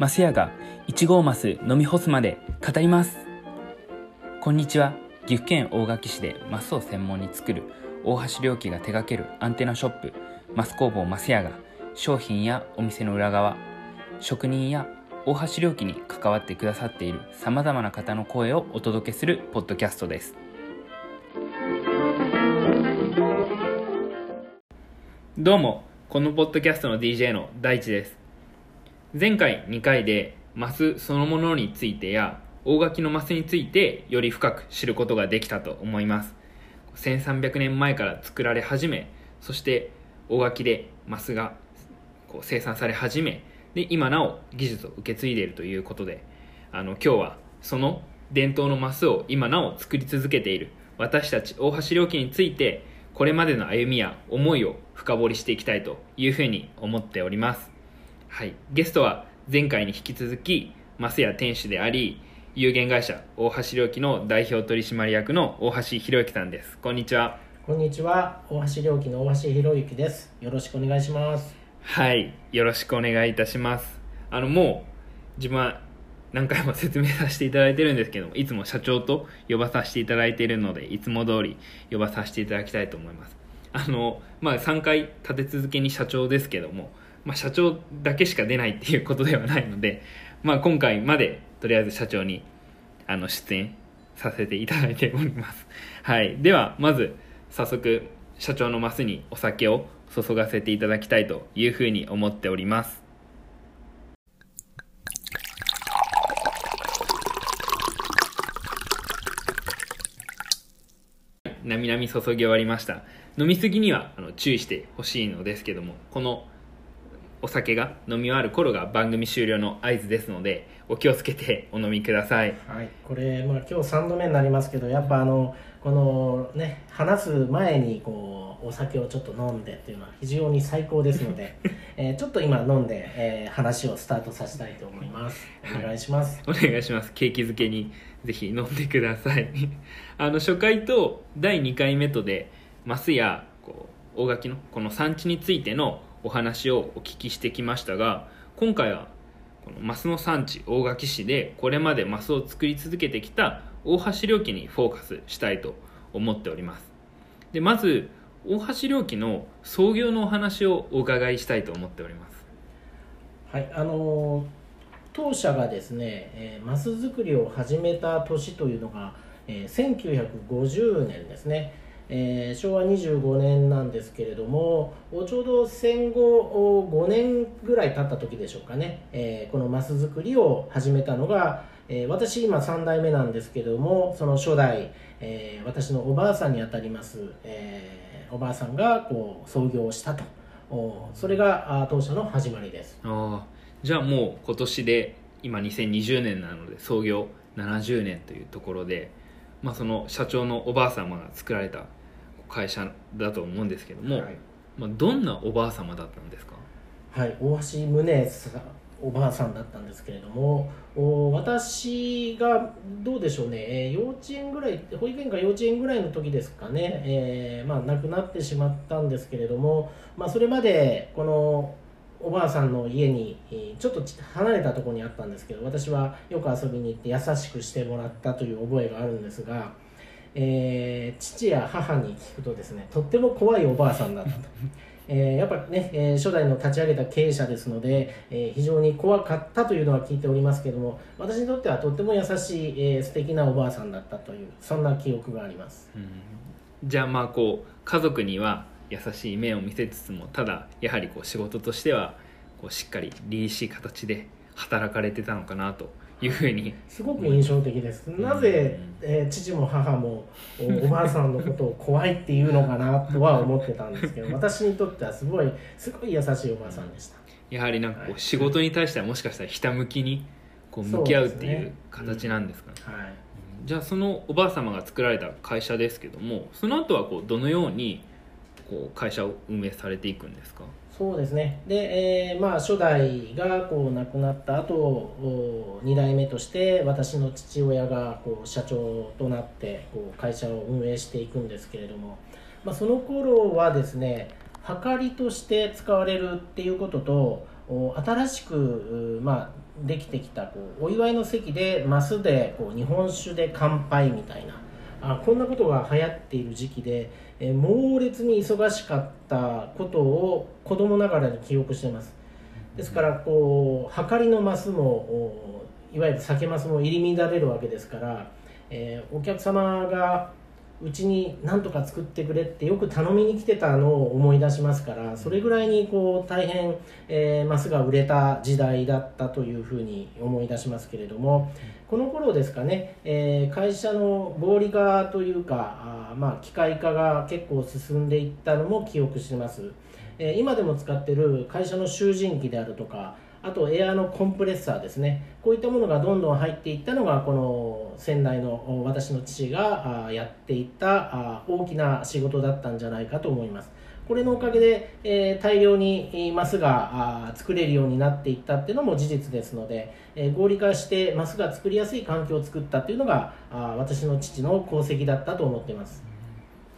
マスヤが1号マス飲み干すまで語ります。こんにちは。岐阜県大垣市でマスを専門に作る大橋良樹が手掛けるアンテナショップマス工房マスヤが商品やお店の裏側職人や大橋良樹に関わってくださっているさまざまな方の声をお届けするポッドキャストです。どうもこのポッドキャストの DJ の大地です。前回2回でマスそのものについてや大垣のマスについてより深く知ることができたと思います。1300年前から作られ始めそして大垣でマスが生産され始めで今なお技術を受け継いでいるということであの今日はその伝統のマスを今なお作り続けている私たち大橋良樹についてこれまでの歩みや思いを深掘りしていきたいというふうに思っております。はい。ゲストは前回に引き続きマスや店主であり有限会社大橋良樹の代表取締役の大橋博之さんです。こんにちは。こんにちは。大橋良樹の大橋博之です。よろしくお願いします。はい。よろしくお願いいたします。あのもう自分は何回も説明させていただいてるんですけどもいつも社長と呼ばさせていただいているのでいつも通り呼ばさせていただきたいと思います。あのまあ3回立て続けに社長ですけども、まあ、社長だけしか出ないっていうことではないので、まあ、今回までとりあえず社長にあの出演させていただいております。はい。ではまず早速社長のマスにお酒を注がせていただきたいというふうに思っております。なみなみ注ぎ終わりました。飲みすぎにはあの注意してほしいのですけどもこのお酒が飲み終わる頃が番組終了の合図ですのでお気をつけてお飲みください。はい。これ、まあ、今日3度目になりますけどやっぱあのこのね話す前にこうお酒をちょっと飲んでっていうのは非常に最高ですので、えー、ちょっと今飲んで、えー、話をスタートさせたいと思います。お願いします。お願いします。景気づけにぜひ飲んでください。あの初回と第2回目とでマスやこう大垣のこの産地についてのお話をお聞きしてきましたが今回はこのマスの産地大垣市でこれまでマスを作り続けてきた大橋良樹にフォーカスしたいと思っております。でまず大橋良樹の創業のお話をお伺いしたいと思っております。はいあの当社がですね、えー、マス作りを始めた年というのが、えー、1950年ですね。えー、昭和25年なんですけれどもちょうど戦後5年ぐらい経った時でしょうかね、えー、このマス作りを始めたのが、えー、私今3代目なんですけれどもその初代、え私のおばあさんにあたります、えおばあさんがこう創業したと。それが当社の始まりです。あじゃあもう今年で今2020年なので創業70年というところで、まあ、その社長のおばあ様が作られた会社だと思うんですけども、はい、まあ、どんなおばあ様だったんですか？はい大橋宗さんおばあさんだったんですけれどもお私がどうでしょうね、えー、幼稚園ぐらい保育園か幼稚園ぐらいの時ですかね、えー、まあ、亡くなってしまったんですけれども、まあ、それまでこのおばあさんの家にちょっと離れたところにあったんですけど私はよく遊びに行って優しくしてもらったという覚えがあるんですがえー、父や母に聞くとですねとっても怖いおばあさんだったと。えー、やっぱね、えー、初代の立ち上げた経営者ですので、えー、非常に怖かったというのは聞いておりますけども私にとってはとっても優しい、えー、素敵なおばあさんだったというそんな記憶があります、うん、じゃあまあこう家族には優しい目を見せつつもただやはりこう仕事としてはこうしっかり凛々しい形で働かれてたのかなというふうに。すごく印象的です、なぜ、えー、父も母も おばあさんのことを怖いっていうのかなとは思ってたんですけど 私にとってはすごいすごい優しいおばあさんでした。やはりなんかこう仕事に対してはもしかしたらひたむきにこう向き合うっていう形なんですかね、ねうん、はい、じゃあそのおばあ様が作られた会社ですけどもその後はこうどのようにこう会社を運営されていくんですか？そうですね。で、えーまあ、初代がこう亡くなった後2代目として私の父親がこう社長となってこう会社を運営していくんですけれども、まあ、その頃はですねはかりとして使われるっていうことと新しく、まあ、できてきたこうお祝いの席でマスでこう日本酒で乾杯みたいなあこんなことが流行っている時期で、えー猛烈に忙しかったことを子供ながらに記憶しています。ですからこう量りのマスもいわゆる酒マスも入り乱れるわけですから、えーお客様がうちに何とか作ってくれってよく頼みに来てたのを思い出しますからそれぐらいにこう大変、えーマスが売れた時代だったというふうに思い出しますけれどもこの頃ですかね、えー会社の合理化というかあーまあ機械化が結構進んでいったのも記憶してます、えー今でも使ってる会社の集塵機であるとかあとエアのコンプレッサーですね。こういったものがどんどん入っていったのがこの先代の私の父がやっていった大きな仕事だったんじゃないかと思います。これのおかげで、えー大量にマスが作れるようになっていったっていうのも事実ですので、えー合理化してマスが作りやすい環境を作ったっていうのがあ私の父の功績だったと思っています。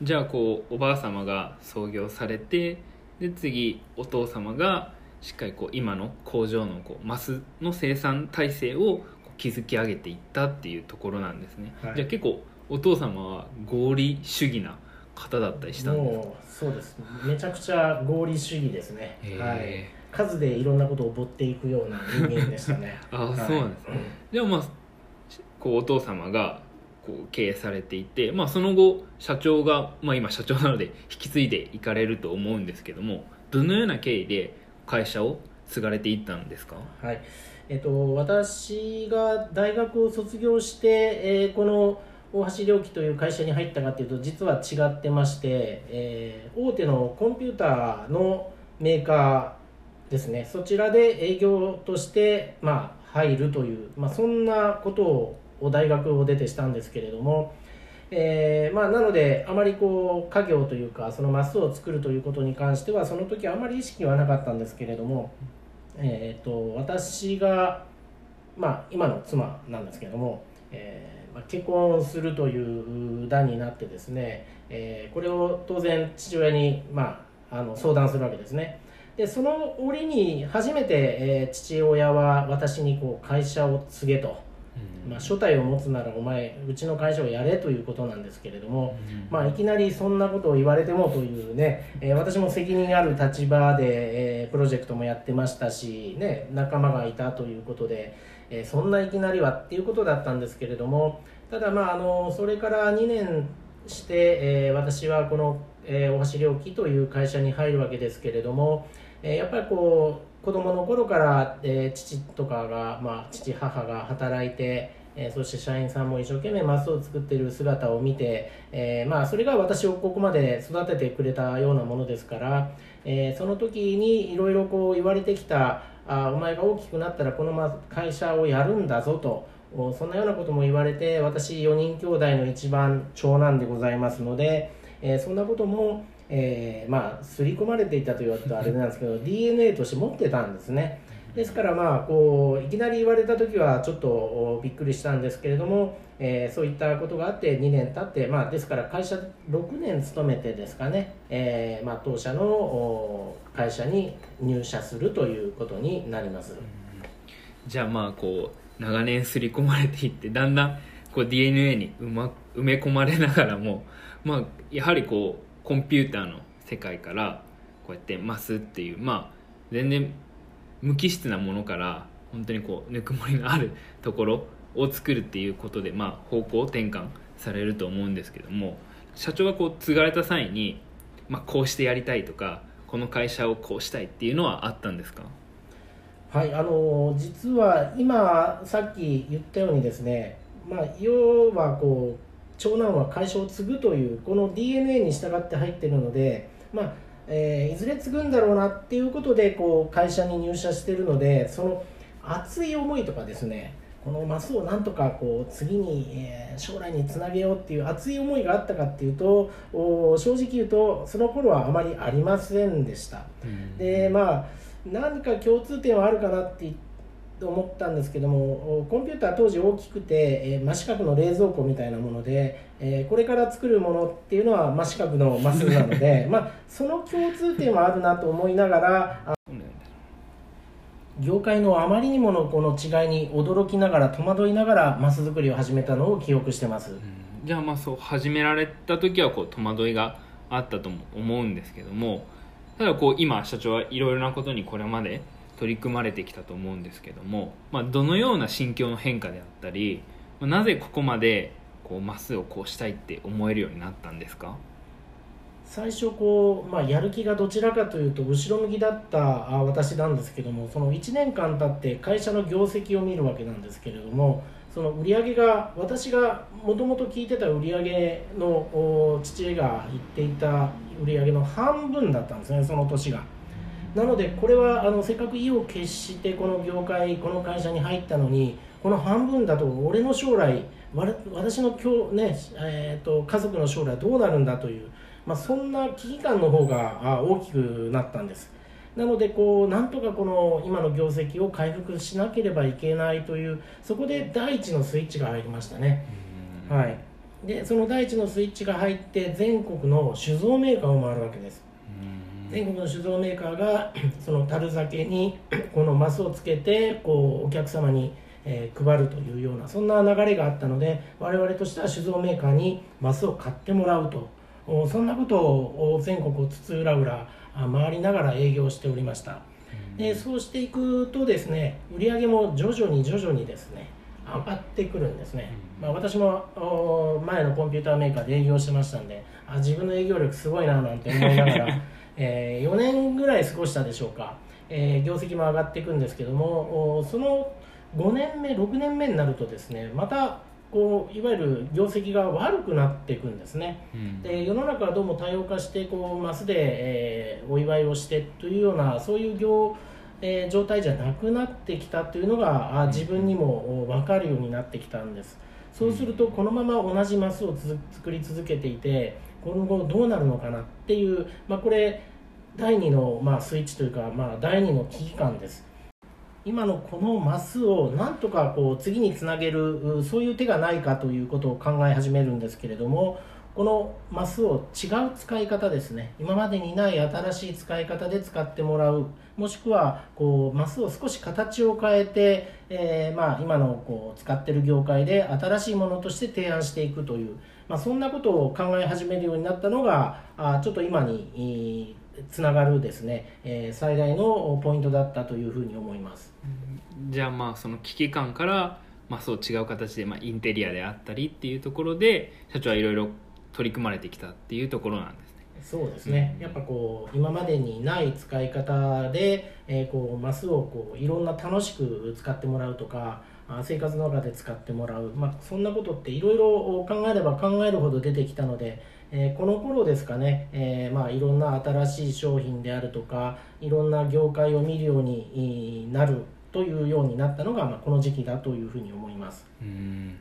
じゃあこうおばあ様が創業されてで次お父様がしっかりこう今の工場のこうマスの生産体制を築き上げていったっていうところなんですね、はい。じゃあ結構お父様は合理主義な方だったりしたんですか？もうそうですめちゃくちゃ合理主義ですね、はい、数でいろんなことをぼっていくような人間でしたね。ああ、はい。そうなんですね。じゃあまあこうお父様がこう経営されていて、まあ、その後社長が、まあ、今社長なので引き継いでいかれると思うんですけどもどのような経緯で会社を継がれていったんですか？はい。えっと、私が大学を卒業して、えーこの大橋良樹という会社に入ったかというと実は違ってまして、えー大手のコンピューターのメーカーですね。そちらで営業として、まあ、入るという、まあ、そんなことを大学を出てしたんですけれども、えーまあ、なのであまりこう家業というかそのマスを作るということに関してはその時はあまり意識はなかったんですけれども、えー、と私が、まあ、今の妻なんですけれども、えーまあ、結婚するという段になってですね、えーこれを当然父親に、まあ、あの相談するわけですね。でその折に初めて、え父親は私にこう会社を継げと、まあ、初代を持つならお前うちの会社をやれということなんですけれども、まあ、いきなりそんなことを言われてもというね、えー私も責任ある立場で、えープロジェクトもやってましたし、ね、仲間がいたということで、えーそんないきなりはっていうことだったんですけれどもただ、まあ、あのそれから2年して、えー私はこの、えー大橋良樹という会社に入るわけですけれども、えーやっぱりこう子供の頃から、えー父とかが、まあ、父母が働いて、えーそして社員さんも一生懸命マスを作っている姿を見て、えーまあ、それが私をここまで育ててくれたようなものですから、えーその時にいろいろこう言われてきたあお前が大きくなったらこの会社をやるんだぞとそんなようなことも言われて私4人兄弟の一番長男でございますので、えーそんなことも、えーまあ刷り込まれていたと言われるとあれなんですけど DNA として持ってたんですね。ですからまあこういきなり言われた時はちょっとおびっくりしたんですけれども、えーそういったことがあって2年経って、まあ、ですから会社6年勤めてですかね、えーまあ、当社のお会社に入社するということになります。じゃあまあこう長年刷り込まれていってだんだんこう DNA にうま埋め込まれながらも、まあ、やはりこうコンピューターの世界からこうやってマスっていうまあ全然無機質なものから本当にこうぬくもりのあるところを作るっていうことで、まあ、方向転換されると思うんですけども社長がこう継がれた際に、まあ、こうしてやりたいとかこの会社をこうしたいっていうのはあったんですか？はい、あの実は今さっき言ったようにですね、まあ、要はこう長男は会社を継ぐというこの DNA に従って入ってるので、まあえーいずれ継ぐんだろうなっていうことでこう会社に入社してるのでその熱い思いとかですねこのマスをなんとかこう次に、えー将来につなげようっていう熱い思いがあったかっていうとお正直言うとその頃はあまりありませんでした。でまあ何か共通点はあるかなって思ったんですけどもコンピューター当時大きくて、えー真四角の冷蔵庫みたいなもので、えーこれから作るものっていうのは真四角のマスなので まあその共通点はあるなと思いながらあ業界のあまりにものこの違いに驚きながら戸惑いながらマス作りを始めたのを記憶してます、じゃあまあそう始められた時はこう戸惑いがあったとも思うんですけどもただこう今社長はいろいろなことにこれまで取り組まれてきたと思うんですけども、まあ、どのような心境の変化であったりなぜここまでこうマスをこうしたいって思えるようになったんですか？最初こう、まあ、やる気がどちらかというと後ろ向きだった私なんですけどもその1年間経って会社の業績を見るわけなんですけれどもその売り上げが私がもともと聞いてた売り上げの父が言っていた売り上げの半分だったんですねその年が。なのでこれはあのせっかく意を決してこの業界この会社に入ったのにこの半分だと俺の将来私の今日ね、えー、と家族の将来どうなるんだという、まあ、そんな危機感の方があ大きくなったんです。なのでこうなんとかこの今の業績を回復しなければいけないというそこで第一のスイッチが入りましたね、はい、でその第一のスイッチが入って全国の酒造メーカーを回るわけです全国の酒造メーカーが その樽酒に このマスをつけてこうお客様に、えー配るというようなそんな流れがあったので我々としては酒造メーカーにマスを買ってもらうと。おそんなことをお全国を津々浦々あ回りながら営業しておりました。でそうしていくとですね売り上げも徐々に徐々にですね上がってくるんですね、まあ、私もお前のコンピューターメーカーで営業してましたんであ自分の営業力すごいななんて思いながら、え4年ぐらい過ごしたでしょうか、えー業績も上がっていくんですけどもおその5年目6年目になるとですねまたこういわゆる業績が悪くなっていくんですね。うん。で世の中はどうも多様化してこうマスで、えーお祝いをしてというようなそういう業、えー状態じゃなくなってきたというのがあ自分にもお分かるようになってきたんですそうするとこのまま同じマスを作り続けていて今後どうなるのかなっていう、まあ、これ第2の、まあ、スイッチというか、まあ、第2の危機感です。今のこのマスをなんとかこう次につなげるそういう手がないかということを考え始めるんですけれどもこのマスを違う使い方ですね。今までにない新しい使い方で使ってもらう。もしくはこうマスを少し形を変えて、えーまあ、今のこう使ってる業界で新しいものとして提案していくという、まあ、そんなことを考え始めるようになったのがあちょっと今につながるですね、えー最大のポイントだったというふうに思います。じゃあまあその危機感から、まあ、そう違う形で、まあ、インテリアであったりっていうところで社長はいろいろ取り組まれてきたっていうところなんですね。そうですね、やっぱこう今までにない使い方で、えーこうマスをこういろんな楽しく使ってもらうとかあ生活の中で使ってもらう、まあ、そんなことっていろいろ考えれば考えるほど出てきたので、えーこの頃ですかね、えーまあ、いろんな新しい商品であるとかいろんな業界を見るようになるというようになったのが、まあ、この時期だというふうに思います。うん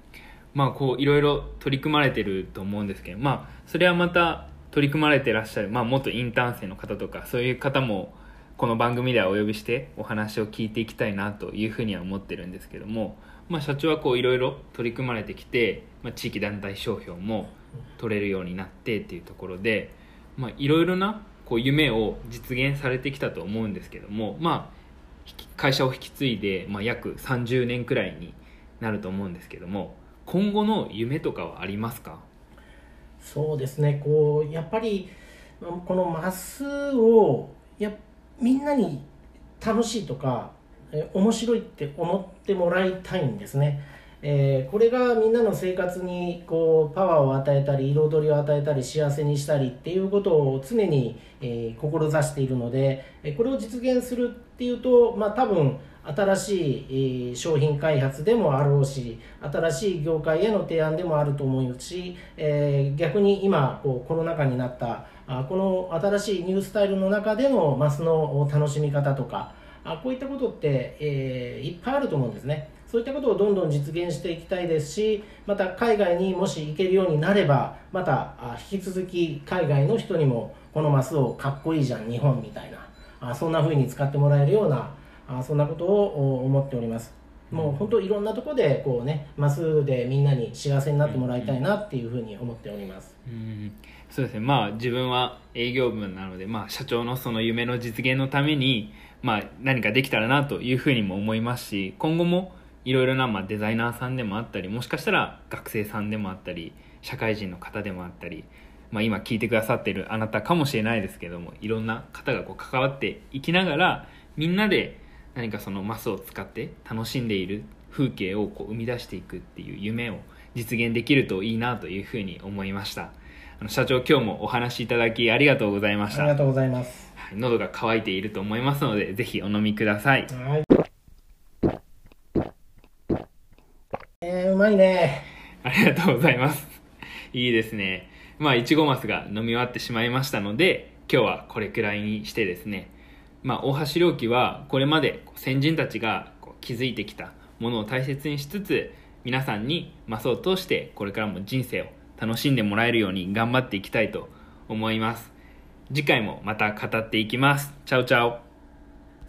まあこういろいろ取り組まれてると思うんですけどまあそれはまた取り組まれてらっしゃる、まあ、元インターン生の方とかそういう方もこの番組ではお呼びしてお話を聞いていきたいなというふうには思ってるんですけども、まあ、社長はこういろいろ取り組まれてきて、まあ、地域団体商標も取れるようになってっていうところでいろいろなこう夢を実現されてきたと思うんですけどもまあ会社を引き継いで、まあ、約30年くらいになると思うんですけども今後の夢とかはありますか？そうですね。こうやっぱりこのマスをやみんなに楽しいとか面白いって思ってもらいたいんですね、えーこれがみんなの生活にこうパワーを与えたり彩りを与えたり幸せにしたりっていうことを常に、えー志しているのでこれを実現するっていうと、まあ、多分新しい、商品開発でもあろうし新しい業界への提案でもあると思うし、えー逆に今こうコロナ禍になったこの新しいニュースタイルの中でのマスの楽しみ方とかこういったことって、えーいっぱいあると思うんですね。そういったことをどんどん実現していきたいですしまた海外にもし行けるようになればまた引き続き海外の人にもこのマスをかっこいいじゃん日本みたいなあそんな風に使ってもらえるようなあそんなことを思っております。もう本当いろんなところでこうねマスでみんなに幸せになってもらいたいなっていうふうに思っております。うん。そうですね。まあ自分は営業部なので、まあ、社長のその夢の実現のために、まあ、何かできたらなというふうにも思いますし今後もいろいろな、まあ、デザイナーさんでもあったりもしかしたら学生さんでもあったり社会人の方でもあったり、まあ、今聞いてくださってるあなたかもしれないですけどもいろんな方がこう関わっていきながらみんなで何かそのマスを使って楽しんでいる風景をこう生み出していくっていう夢を実現できるといいなというふうに思いました。あの社長今日もお話しいただきありがとうございました。ありがとうございますはい。喉が渇いていると思いますのでぜひお飲みください。はい。えー、うまいね。ありがとうございます。いいですね。まあいちごマスが飲み終わってしまいましたので今日はこれくらいにしてですねまあ大橋良樹はこれまで先人たちが築いてきたものを大切にしつつ皆さんにマスを通してこれからも人生を楽しんでもらえるように頑張っていきたいと思います。次回もまた語っていきます。チャウチャウ